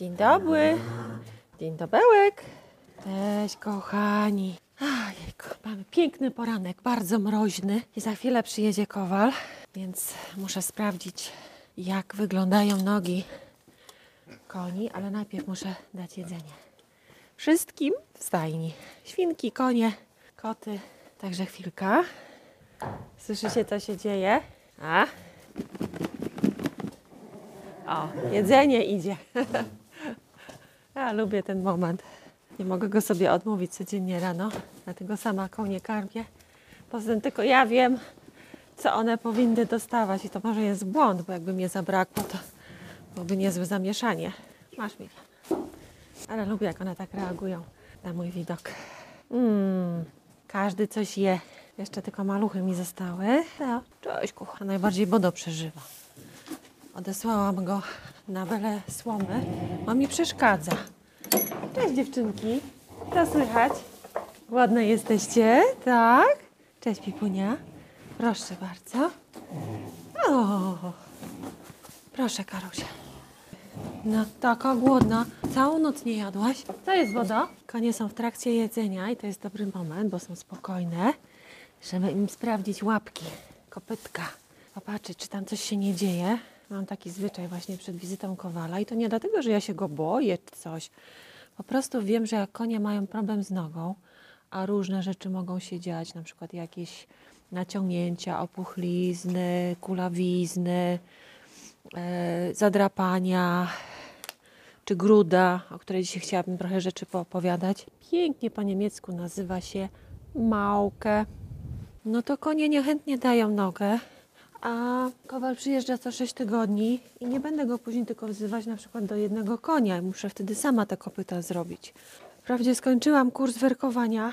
Dzień dobry. Dzień dobełek. Cześć, kochani. Ojejku, mamy piękny poranek, bardzo mroźny. I za chwilę przyjedzie kowal, więc muszę sprawdzić, jak wyglądają nogi koni, ale najpierw muszę dać jedzenie. Wszystkim w stajni. Świnki, konie, koty. Także chwilka. Słyszycie, co się dzieje? A? O, jedzenie idzie. Ja lubię ten moment. Nie mogę go sobie odmówić codziennie rano, dlatego sama konie karmię. Poza tym tylko ja wiem, co one powinny dostawać i to może jest błąd, bo jakby mnie zabrakło, to byłoby niezłe zamieszanie. Masz mi. Ale lubię, jak one tak reagują na mój widok. Mm, każdy coś je. Jeszcze tylko maluchy mi zostały. No, cześć, kucha. Najbardziej Bodo przeżywa. Odesłałam go na bele słomy, bo mi przeszkadza. Cześć dziewczynki, co słychać? Ładne jesteście, tak? Cześć Pipunia, proszę bardzo. O, proszę Karusia. No taka głodna, całą noc nie jadłaś. Co jest woda? Konie są w trakcie jedzenia i to jest dobry moment, bo są spokojne, żeby im sprawdzić łapki, kopytka, popatrzeć, czy tam coś się nie dzieje. Mam taki zwyczaj właśnie przed wizytą kowala i to nie dlatego, że ja się go boję czy coś. Po prostu wiem, że jak konie mają problem z nogą, a różne rzeczy mogą się dziać, na przykład jakieś naciągnięcia, opuchlizny, kulawizny, e, zadrapania czy gruda, o której dzisiaj chciałabym trochę rzeczy poopowiadać. Pięknie po niemiecku nazywa się małkę. No to konie niechętnie dają nogę, a kowal przyjeżdża co 6 tygodni i nie będę go później tylko wzywać na przykład do jednego konia. Muszę wtedy sama te kopyta zrobić. Wprawdzie skończyłam kurs werkowania,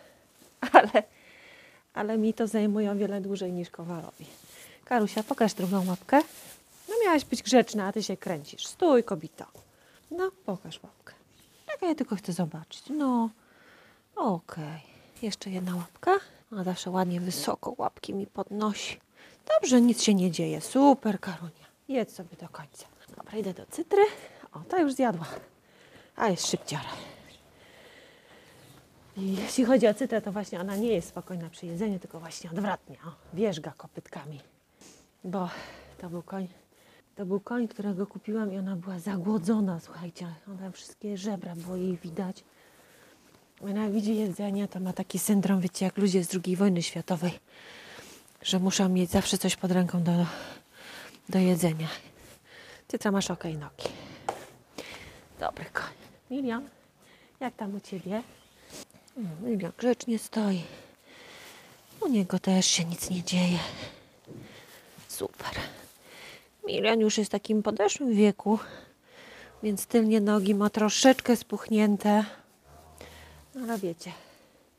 ale, ale mi to zajmuje o wiele dłużej niż kowalowi. Karusia, pokaż drugą łapkę. No miałaś być grzeczna, a ty się kręcisz. Stój, kobito. No, pokaż łapkę. Jak ja tylko chcę zobaczyć. No, okej. Jeszcze jedna łapka. A zawsze ładnie wysoko łapki mi podnosi. Dobrze, nic się nie dzieje. Super, Karunia. Jedz sobie do końca. Dobra, idę do cytry. O, ta już zjadła. A jest szybciora. Jeśli chodzi o cytrę, to właśnie ona nie jest spokojna przy jedzeniu, tylko właśnie odwrotnie. O, wierzga kopytkami. Bo to był koń, to był koń, którego kupiłam i ona była zagłodzona, słuchajcie. Ona wszystkie żebra było jej widać. Ona widzi jedzenie, to ma taki syndrom, wiecie, jak ludzie z II wojny światowej że muszę mieć zawsze coś pod ręką do, do jedzenia. Ty to masz okej nogi. Dobry koń. Milion, jak tam u Ciebie? Mm, Milion grzecznie stoi. U niego też się nic nie dzieje. Super. Milion już jest w takim podeszłym wieku, więc tylnie nogi ma troszeczkę spuchnięte. No ale wiecie,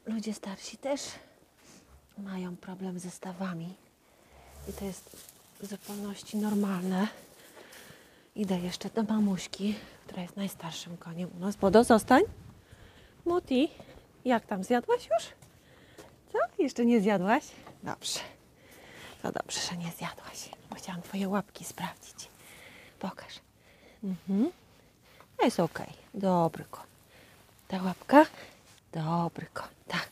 ludzie starsi też mają problem ze stawami. I to jest w zupełności normalne. Idę jeszcze do mamuśki, która jest najstarszym koniem u nas. Bodo, zostań. Muti, jak tam, zjadłaś już? Co? Jeszcze nie zjadłaś? Dobrze. To dobrze, że nie zjadłaś, chciałam Twoje łapki sprawdzić. Pokaż. Mhm. Jest ok. Dobry koń. Ta łapka? Dobry koń, tak.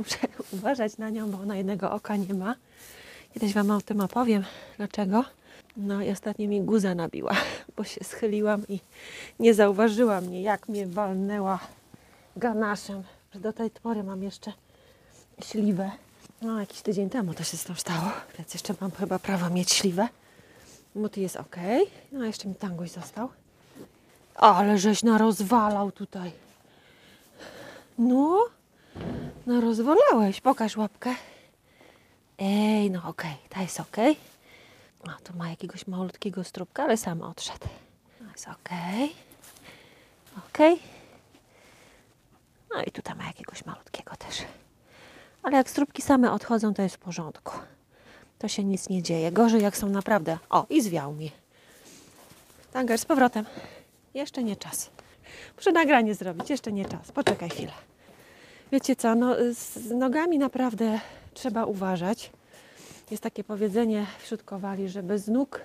Muszę uważać na nią, bo ona jednego oka nie ma. Kiedyś Wam o tym opowiem. Dlaczego? No i ostatnio mi guza nabiła, bo się schyliłam i nie zauważyła mnie, jak mnie walnęła ganaszem. Że do tej pory mam jeszcze śliwę. No, jakiś tydzień temu to się z tym stało, więc jeszcze mam chyba prawo mieć śliwę. Muty jest ok. No, jeszcze mi tangoś został. Ale żeś narozwalał tutaj. No, no rozwolałeś. Pokaż łapkę. Ej, no okej, okay. ta jest okej. Okay. O, tu ma jakiegoś malutkiego strubka, ale sam odszedł. No jest okej. Okay. Okej. Okay. No i tutaj ma jakiegoś malutkiego też. Ale jak strubki same odchodzą, to jest w porządku. To się nic nie dzieje. Gorzej jak są naprawdę... O, i zwiał mi. Tanger, z powrotem. Jeszcze nie czas. Muszę nagranie zrobić, jeszcze nie czas. Poczekaj chwilę. Wiecie co, no, z nogami naprawdę trzeba uważać. Jest takie powiedzenie wśród kowali, że bez nóg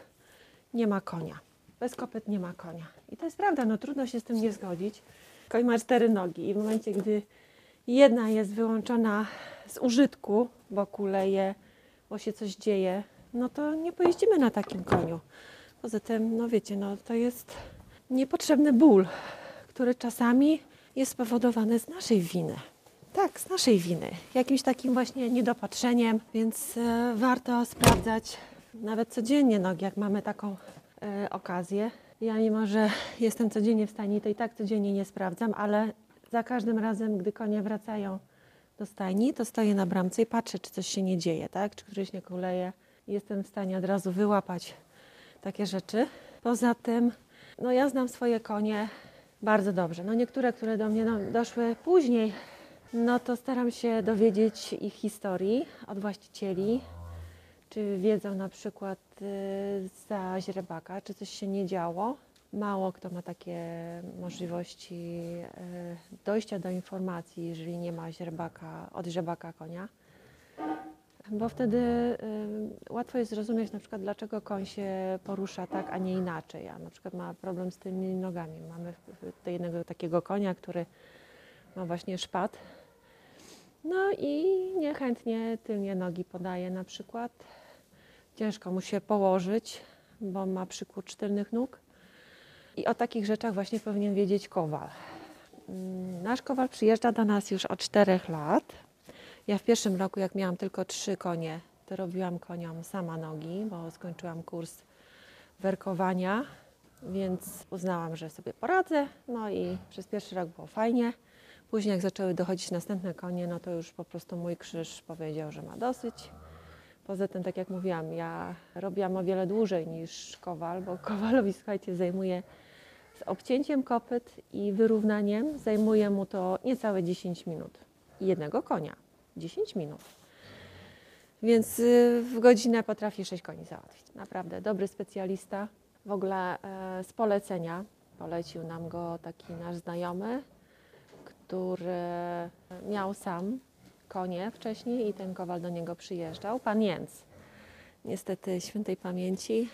nie ma konia. Bez kopyt nie ma konia. I to jest prawda, no trudno się z tym nie zgodzić. Koń ma cztery nogi i w momencie, gdy jedna jest wyłączona z użytku, bo kuleje, bo się coś dzieje, no to nie pojeździmy na takim koniu. Poza tym, no wiecie, no to jest niepotrzebny ból, który czasami jest spowodowany z naszej winy. Tak, z naszej winy. Jakimś takim właśnie niedopatrzeniem, więc e, warto sprawdzać nawet codziennie nogi, jak mamy taką e, okazję. Ja mimo, że jestem codziennie w stajni, to i tak codziennie nie sprawdzam, ale za każdym razem, gdy konie wracają do stajni, to stoję na bramce i patrzę, czy coś się nie dzieje, tak? Czy któryś nie kuleje. Jestem w stanie od razu wyłapać takie rzeczy. Poza tym, no ja znam swoje konie bardzo dobrze. No niektóre, które do mnie no, doszły później, no to staram się dowiedzieć ich historii od właścicieli, czy wiedzą na przykład y, za źrebaka, czy coś się nie działo. Mało kto ma takie możliwości y, dojścia do informacji, jeżeli nie ma źrebaka, od źrebaka konia. Bo wtedy y, łatwo jest zrozumieć na przykład, dlaczego koń się porusza tak, a nie inaczej. A na przykład ma problem z tymi nogami. Mamy jednego takiego konia, który ma właśnie szpad. No i niechętnie tylnie nogi podaje na przykład. Ciężko mu się położyć, bo ma przykurcz tylnych nóg. I o takich rzeczach właśnie powinien wiedzieć kowal. Mm, Nasz kowal przyjeżdża do nas już od 4 lat. Ja w pierwszym roku, jak miałam tylko trzy konie, to robiłam koniom sama nogi, bo skończyłam kurs werkowania, więc uznałam, że sobie poradzę. No i przez pierwszy rok było fajnie. Później, jak zaczęły dochodzić następne konie, no to już po prostu mój krzyż powiedział, że ma dosyć. Poza tym, tak jak mówiłam, ja robiłam o wiele dłużej niż kowal, bo kowalowi, słuchajcie, zajmuje z obcięciem kopyt i wyrównaniem, zajmuje mu to niecałe 10 minut. Jednego konia. 10 minut. Więc y, w godzinę potrafi 6 koni załatwić. Naprawdę dobry specjalista. W ogóle e, z polecenia polecił nam go taki nasz znajomy, który miał sam konie wcześniej i ten kowal do niego przyjeżdżał. Pan Jęc, niestety świętej pamięci.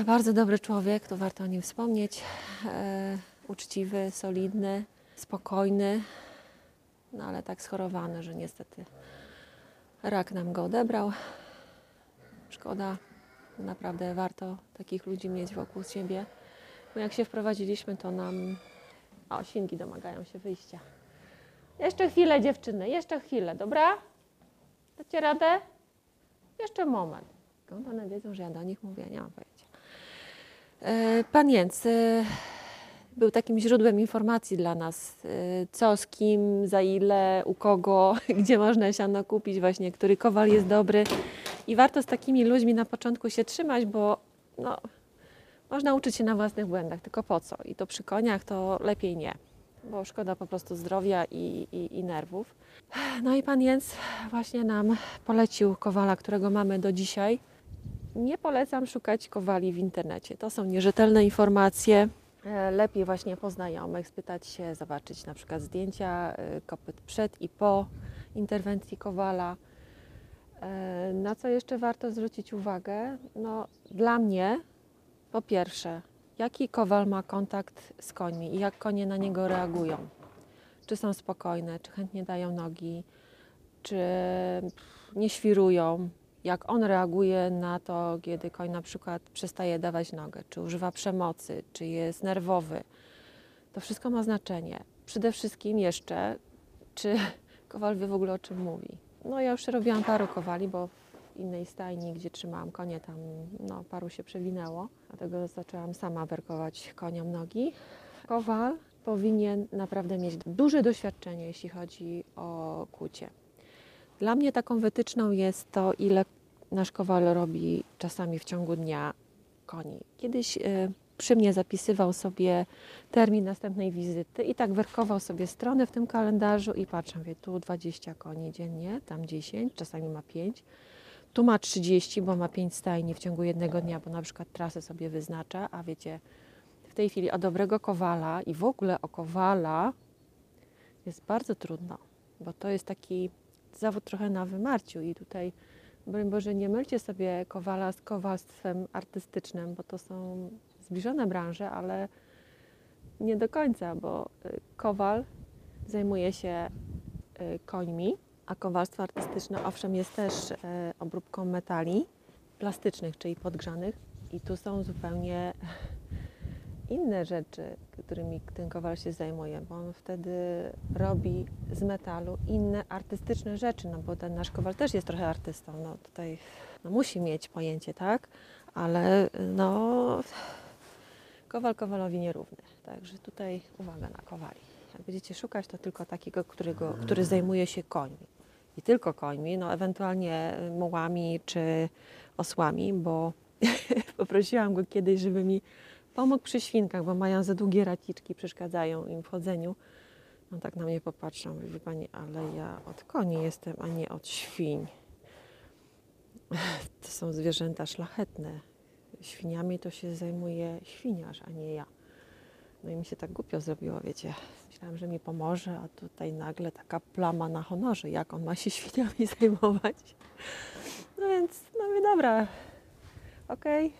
E, Bardzo dobry człowiek, to warto o nim wspomnieć. E, Uczciwy, solidny, spokojny, no ale tak schorowany, że niestety rak nam go odebrał. Szkoda, naprawdę warto takich ludzi mieć wokół siebie. Bo jak się wprowadziliśmy, to nam. O, domagają się wyjścia. Jeszcze chwilę, dziewczyny, jeszcze chwilę, dobra? Dacie radę? Jeszcze moment. Skąd one wiedzą, że ja do nich mówię? Nie mam pojęcia. E, Pan Jęc e, był takim źródłem informacji dla nas, e, co z kim, za ile, u kogo, gdzie można siano kupić, właśnie, który kowal jest dobry. I warto z takimi ludźmi na początku się trzymać, bo no, można uczyć się na własnych błędach, tylko po co? I to przy koniach to lepiej nie, bo szkoda po prostu zdrowia i, i, i nerwów. No i pan Jens właśnie nam polecił kowala, którego mamy do dzisiaj. Nie polecam szukać kowali w internecie. To są nierzetelne informacje. E, Lepiej właśnie po znajomych spytać się, zobaczyć na przykład zdjęcia e, kopyt przed i po interwencji kowala. E, Na co jeszcze warto zwrócić uwagę? No, dla mnie po pierwsze, jaki kowal ma kontakt z końmi i jak konie na niego reagują. Czy są spokojne, czy chętnie dają nogi, czy nie świrują. Jak on reaguje na to, kiedy koń na przykład przestaje dawać nogę, czy używa przemocy, czy jest nerwowy. To wszystko ma znaczenie. Przede wszystkim jeszcze, czy kowal wie w ogóle o czym mówi. No ja już robiłam paru kowali, bo innej stajni, gdzie trzymałam konie, tam no, paru się przewinęło. Dlatego zaczęłam sama werkować koniom nogi. Kowal powinien naprawdę mieć duże doświadczenie, jeśli chodzi o kucie. Dla mnie taką wytyczną jest to, ile nasz kowal robi czasami w ciągu dnia koni. Kiedyś y, przy mnie zapisywał sobie termin następnej wizyty i tak werkował sobie strony w tym kalendarzu i patrzę, wie, tu 20 koni dziennie, tam 10, czasami ma 5. Tu ma 30, bo ma 5 stajni w ciągu jednego dnia, bo na przykład trasę sobie wyznacza, a wiecie, w tej chwili o dobrego kowala i w ogóle o kowala jest bardzo trudno, bo to jest taki zawód trochę na wymarciu i tutaj, broń Boże, nie mylcie sobie kowala z kowalstwem artystycznym, bo to są zbliżone branże, ale nie do końca, bo y, kowal zajmuje się y, końmi, a kowalstwo artystyczne owszem jest też y, obróbką metali plastycznych, czyli podgrzanych. I tu są zupełnie inne rzeczy, którymi ten kowal się zajmuje, bo on wtedy robi z metalu inne artystyczne rzeczy, no bo ten nasz kowal też jest trochę artystą, no tutaj no musi mieć pojęcie, tak, ale no kowal kowalowi nierówny, także tutaj uwaga na kowali. Jak będziecie szukać, to tylko takiego, którego, który zajmuje się końmi. I tylko końmi, no ewentualnie mułami czy osłami, bo poprosiłam go kiedyś, żeby mi pomógł przy świnkach, bo mają za długie raciczki, przeszkadzają im w chodzeniu. On tak na mnie popatrzył, mówi, Pani, ale ja od koni jestem, a nie od świń. To są zwierzęta szlachetne. Świniami to się zajmuje świniarz, a nie ja. No i mi się tak głupio zrobiło, wiecie. Myślałam, że mi pomoże, a tutaj nagle taka plama na honorze, jak on ma się świniami zajmować. No więc, no mówię, dobra, okej. Okay.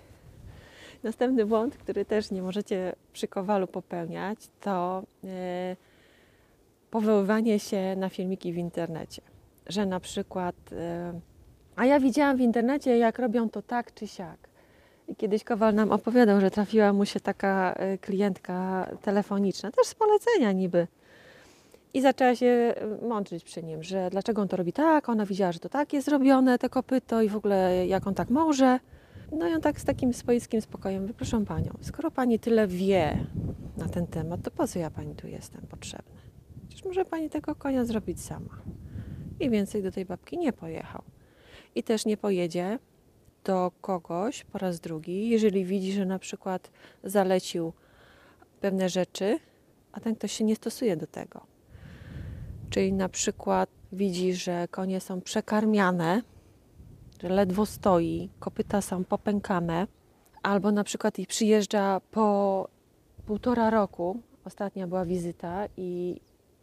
Następny błąd, który też nie możecie przy kowalu popełniać, to yy, powoływanie się na filmiki w internecie. Że na przykład, yy, a ja widziałam w internecie, jak robią to tak czy siak. Kiedyś Kowal nam opowiadał, że trafiła mu się taka yy, klientka telefoniczna, też z polecenia niby. I zaczęła się mączyć przy nim, że dlaczego on to robi tak, ona widziała, że to tak jest zrobione, te kopyto i w ogóle jak on tak może. No i on tak z takim swoiskim spokojem, proszę Panią, skoro Pani tyle wie na ten temat, to po co ja Pani tu jestem potrzebny? Przecież może Pani tego konia zrobić sama. I więcej do tej babki nie pojechał. I też nie pojedzie do kogoś po raz drugi, jeżeli widzi, że na przykład zalecił pewne rzeczy, a ten ktoś się nie stosuje do tego. Czyli na przykład widzi, że konie są przekarmiane, że ledwo stoi, kopyta są popękane, albo na przykład i przyjeżdża po półtora roku, ostatnia była wizyta i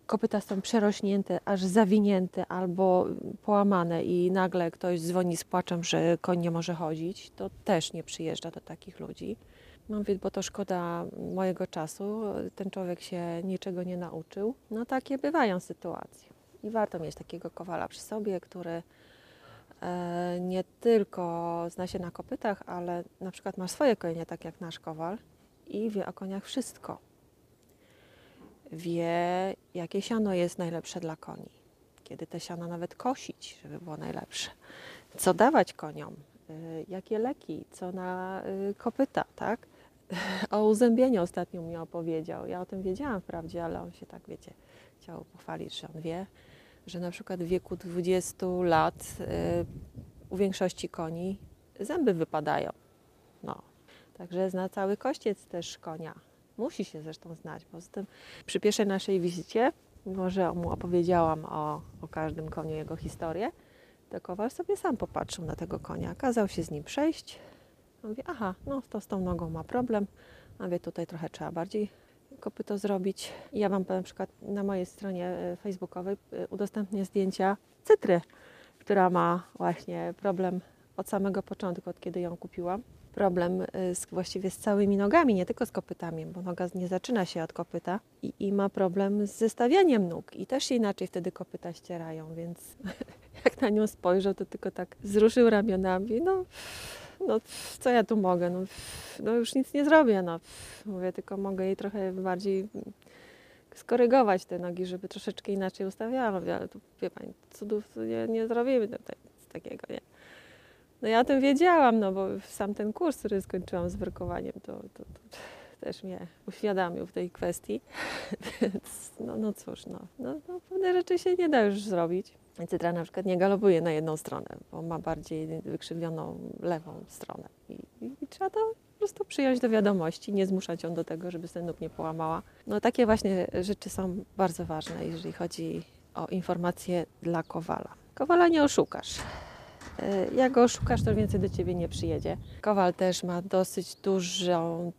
kopyta są przerośnięte, aż zawinięte albo połamane i nagle ktoś dzwoni z płaczem, że koń nie może chodzić, to też nie przyjeżdża do takich ludzi. Mówię, bo to szkoda mojego czasu, ten człowiek się niczego nie nauczył. No takie bywają sytuacje. I warto mieć takiego kowala przy sobie, który E, nie tylko zna się na kopytach, ale na przykład ma swoje konie, tak jak nasz kowal, i wie o koniach wszystko. Wie, jakie siano jest najlepsze dla koni, kiedy te siano nawet kosić, żeby było najlepsze, co dawać koniom, e, jakie leki, co na e, kopyta, tak? O uzębieniu ostatnio mi opowiedział. Ja o tym wiedziałam wprawdzie, ale on się tak, wiecie, chciał pochwalić, że on wie że na przykład w wieku 20 lat y, u większości koni zęby wypadają. No. Także zna cały kościec też konia. Musi się zresztą znać. Poza tym przy pierwszej naszej wizycie, mimo że mu opowiedziałam o, o każdym koniu jego historię, to Kowal sobie sam popatrzył na tego konia. Kazał się z nim przejść. Mówi, aha, no to z tą nogą ma problem. A wie, tutaj trochę trzeba bardziej kopyto zrobić. Ja Wam na przykład na mojej stronie e, facebookowej e, udostępnię zdjęcia cytry, która ma właśnie problem od samego początku, od kiedy ją kupiłam. Problem e, z, właściwie z całymi nogami, nie tylko z kopytami, bo noga nie zaczyna się od kopyta i, i ma problem z zestawianiem nóg i też się inaczej wtedy kopyta ścierają, więc jak na nią spojrzał, to tylko tak wzruszył ramionami, no no co ja tu mogę, no, no już nic nie zrobię, no. Mówię, tylko mogę jej trochę bardziej skorygować te nogi, żeby troszeczkę inaczej ustawiała. Mówię, ale tu wie Pani, cudów nie, nie zrobimy tutaj, takiego, nie. No ja o tym wiedziałam, no bo sam ten kurs, który skończyłam z werkowaniem, to, to, to też mnie uświadomił w tej kwestii. Więc no, no cóż, no, no, no pewne rzeczy się nie da już zrobić. Cytra na przykład nie galopuje na jedną stronę, bo ma bardziej wykrzywioną lewą stronę. I, i, i trzeba to po prostu przyjąć do wiadomości, nie zmuszać ją do tego, żeby sobie nóg nie połamała. No takie właśnie rzeczy są bardzo ważne, jeżeli chodzi o informacje dla kowala. Kowala nie oszukasz. E, jak go oszukasz, to więcej do ciebie nie przyjedzie. Kowal też ma dosyć dużą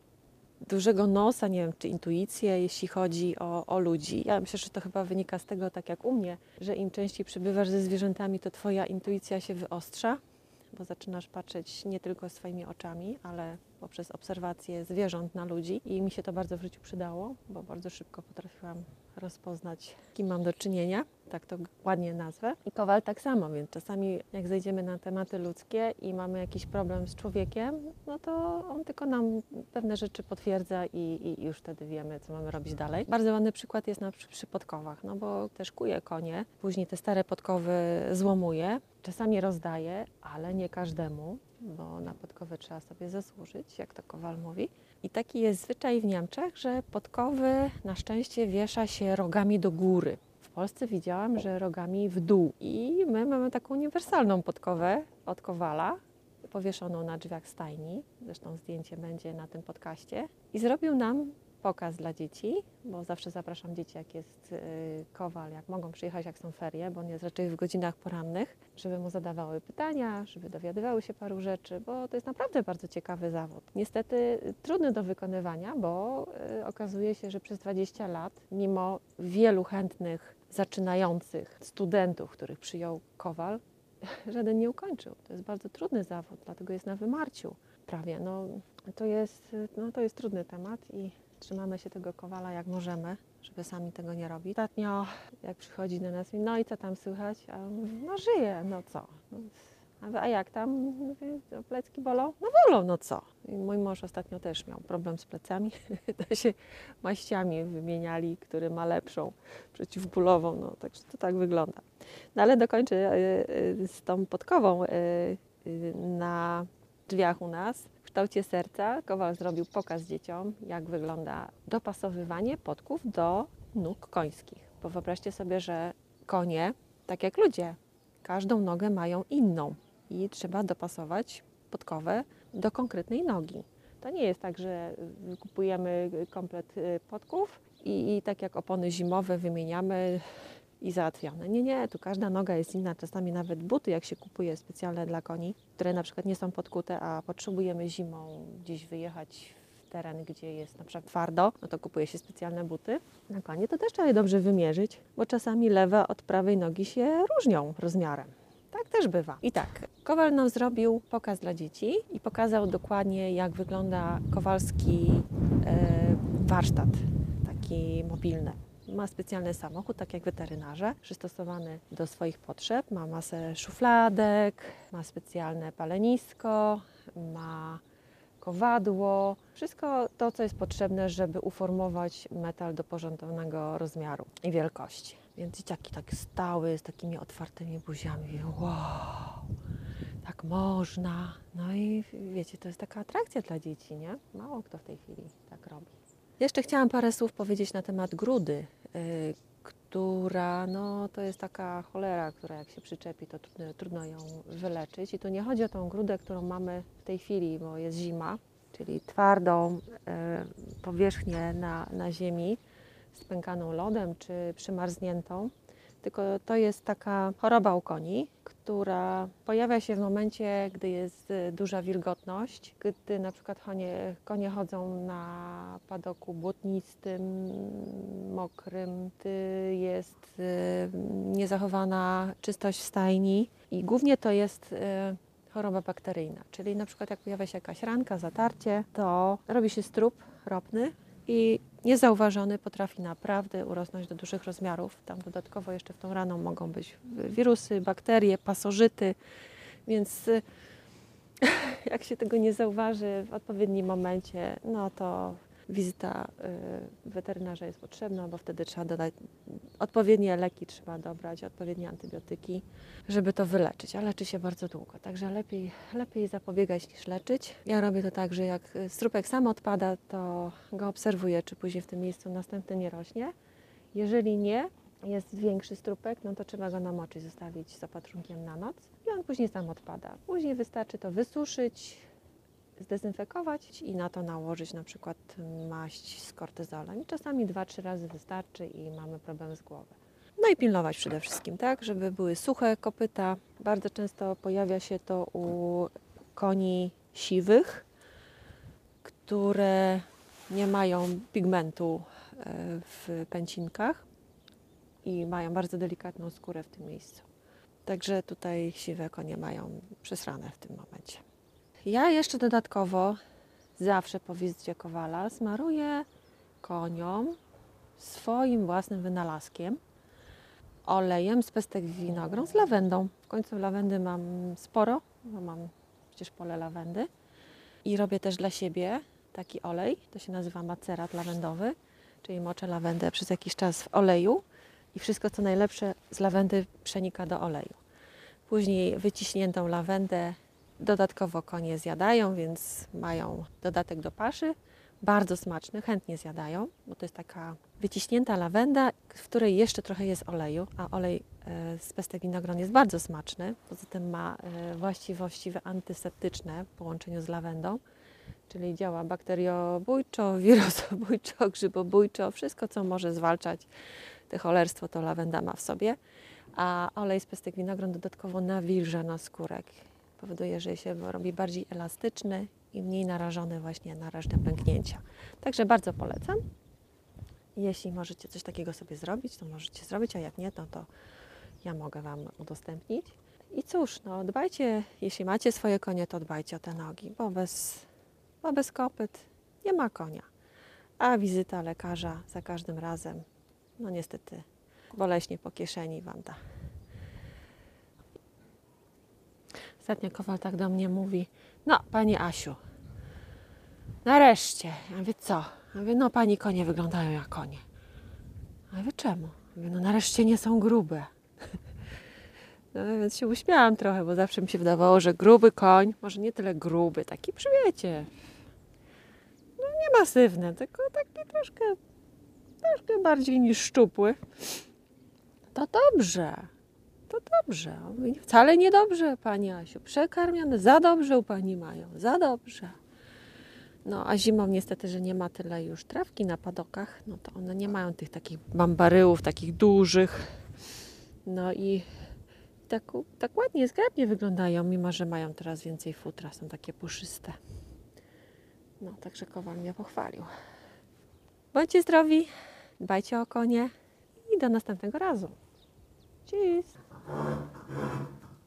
dużego nosa, nie wiem, czy intuicję, jeśli chodzi o, o ludzi. Ja myślę, że to chyba wynika z tego, tak jak u mnie, że im częściej przebywasz ze zwierzętami, to twoja intuicja się wyostrza, bo zaczynasz patrzeć nie tylko swoimi oczami, ale poprzez obserwację zwierząt na ludzi i mi się to bardzo w życiu przydało, bo bardzo szybko potrafiłam rozpoznać, kim mam do czynienia, tak to ładnie nazwę. I Kowal tak samo, więc czasami jak zejdziemy na tematy ludzkie i mamy jakiś problem z człowiekiem, no to on tylko nam pewne rzeczy potwierdza i, i już wtedy wiemy, co mamy robić dalej. Bardzo ładny przykład jest na przy, przy podkowach, no bo też kuje konie, później te stare podkowy złomuje, czasami rozdaje, ale nie każdemu, bo na podkowy trzeba sobie zasłużyć, jak to Kowal mówi. I taki jest zwyczaj w Niemczech, że podkowy na szczęście wiesza się rogami do góry. Polsce widziałam, że rogami w dół. I my mamy taką uniwersalną podkowę od Kowala, powieszoną na drzwiach stajni. Zresztą zdjęcie będzie na tym podcaście. I zrobił nam pokaz dla dzieci, bo zawsze zapraszam dzieci, jak jest y, kowal, jak mogą przyjechać, jak są ferie, bo on jest raczej w godzinach porannych, żeby mu zadawały pytania, żeby dowiadywały się paru rzeczy, bo to jest naprawdę bardzo ciekawy zawód. Niestety y, trudny do wykonywania, bo y, okazuje się, że przez 20 lat, mimo wielu chętnych, zaczynających studentów, których przyjął kowal, żaden nie ukończył. To jest bardzo trudny zawód, dlatego jest na wymarciu prawie. No, to, jest, no, to jest trudny temat i trzymamy się tego kowala jak możemy, żeby sami tego nie robić. Ostatnio jak przychodzi do nas, no i co tam słychać? A no żyje, no co? No, a, jak tam? Mówię, "No, plecki bolą? No bolą, no co? I mój mąż ostatnio też miał problem z plecami. to się maściami wymieniali, który ma lepszą przeciwbólową. No, także to tak wygląda. No ale dokończę y, y, z tą podkową y, na drzwiach u nas. W kształcie serca Kowal zrobił pokaz dzieciom, jak wygląda dopasowywanie podków do nóg końskich. Bo wyobraźcie sobie, że konie, tak jak ludzie, każdą nogę mają inną i trzeba dopasować podkowę do konkretnej nogi. To nie jest tak, że kupujemy komplet y, podków i, i tak jak opony zimowe wymieniamy i załatwione. Nie, nie, tu każda noga jest inna, czasami nawet buty, jak się kupuje specjalne dla koni, które na przykład nie są podkute, a potrzebujemy zimą gdzieś wyjechać w teren, gdzie jest na przykład twardo, no to kupuje się specjalne buty. Na konie to też trzeba je dobrze wymierzyć, bo czasami lewa od prawej nogi się różnią rozmiarem. Tak też bywa. I tak, Kowal nam zrobił pokaz dla dzieci i pokazał dokładnie, jak wygląda kowalski e, warsztat, taki mobilny. Ma specjalny samochód, tak jak weterynarze, przystosowany do swoich potrzeb. Ma masę szufladek, ma specjalne palenisko, ma kowadło, wszystko to, co jest potrzebne, żeby uformować metal do porządnego rozmiaru i wielkości. Więc dzieciaki tak stały z takimi otwartymi buziami. Wow, tak można. No i wiecie, to jest taka atrakcja dla dzieci, nie? Mało kto w tej chwili tak robi. Jeszcze chciałam parę słów powiedzieć na temat grudy, y, która no, to jest taka cholera, która jak się przyczepi, to trudno, trudno ją wyleczyć. I tu nie chodzi o tą grudę, którą mamy w tej chwili, bo jest zima, czyli twardą y, powierzchnię na, na ziemi, spękaną lodem czy przymarzniętą, tylko to jest taka choroba u koni, która pojawia się w momencie, gdy jest y, duża wilgotność, gdy na przykład konie, konie chodzą na padoku błotnistym, mokrym, gdy jest y, niezachowana czystość w stajni. I głównie to jest y, choroba bakteryjna, czyli na przykład jak pojawia się jakaś ranka, zatarcie, to robi się strup ropny i niezauważony potrafi naprawdę urosnąć do dużych rozmiarów. Tam dodatkowo jeszcze w tą raną mogą być wirusy, bakterie, pasożyty, więc y, jak się tego nie zauważy w odpowiednim momencie, no to wizyta y, weterynarza jest potrzebna, bo wtedy trzeba dodać odpowiednie leki, trzeba dobrać odpowiednie antybiotyki, żeby to wyleczyć, a leczy się bardzo długo, także lepiej, lepiej zapobiegać niż leczyć. Ja robię to tak, że jak strupek sam odpada, to go obserwuję, czy później w tym miejscu następny nie rośnie. Jeżeli nie, jest większy strupek, no to trzeba go namoczyć, zostawić z opatrunkiem na noc i on później sam odpada. Później wystarczy to wysuszyć, zdezynfekować i na to nałożyć na przykład maść z kortyzolem. I czasami 2-3 razy wystarczy i mamy problem z głową. No i pilnować przede wszystkim, tak, żeby były suche kopyta. Bardzo często pojawia się to u koni siwych, które nie mają pigmentu e, w pęcinkach i mają bardzo delikatną skórę w tym miejscu. Także tutaj siwe konie mają przesrane w tym momencie. Ja jeszcze dodatkowo zawsze po wizycie kowala smaruję koniom swoim własnym wynalazkiem olejem z pestek winogron z lawendą. W końcu lawendy mam sporo, bo mam przecież pole lawendy. I robię też dla siebie taki olej, to się nazywa macerat lawendowy, czyli moczę lawendę przez jakiś czas w oleju i wszystko co najlepsze z lawendy przenika do oleju. Później wyciśniętą lawendę dodatkowo konie zjadają, więc mają dodatek do paszy. Bardzo smaczny, chętnie zjadają, bo to jest taka wyciśnięta lawenda, w której jeszcze trochę jest oleju, a olej e, z pestek winogron jest bardzo smaczny. Poza tym ma e, właściwości antyseptyczne w połączeniu z lawendą, czyli działa bakteriobójczo, wirusobójczo, grzybobójczo, wszystko co może zwalczać te cholerstwo, to lawenda ma w sobie. A olej z pestek winogron dodatkowo nawilża na skórek. Powoduje, że się robi bardziej elastyczny i mniej narażony właśnie na różne pęknięcia. Także bardzo polecam. Jeśli możecie coś takiego sobie zrobić, to możecie zrobić, a jak nie, to, to ja mogę Wam udostępnić. I cóż, no dbajcie, jeśli macie swoje konie, to dbajcie o te nogi, bo bez, bo bez kopyt nie ma konia. A wizyta lekarza za każdym razem, no niestety, boleśnie po kieszeni Wam da. Ostatnio Kowal tak do mnie mówi, no Pani Asiu, nareszcie. Ja mówię, co? Ja mówię, no Pani konie wyglądają jak konie. A ja mówię, czemu? Ja mówię, no nareszcie nie są grube. No więc się uśmiałam trochę, bo zawsze mi się wydawało, że gruby koń, może nie tyle gruby, taki przywiecie. No nie masywny, tylko taki troszkę, troszkę bardziej niż szczupły. To dobrze. To dobrze. Mówi, Wcale niedobrze, Pani Asiu. Przekarmione, za dobrze u Pani mają, za dobrze. No a zimą niestety, że nie ma tyle już trawki na padokach, no to one nie mają tych takich bambaryłów, takich dużych. No i tak, tak ładnie, zgrabnie wyglądają, mimo że mają teraz więcej futra, są takie puszyste. No, także Kowal mnie pochwalił. Bądźcie zdrowi, dbajcie o konie i do następnego razu. Tschüss. Thank you.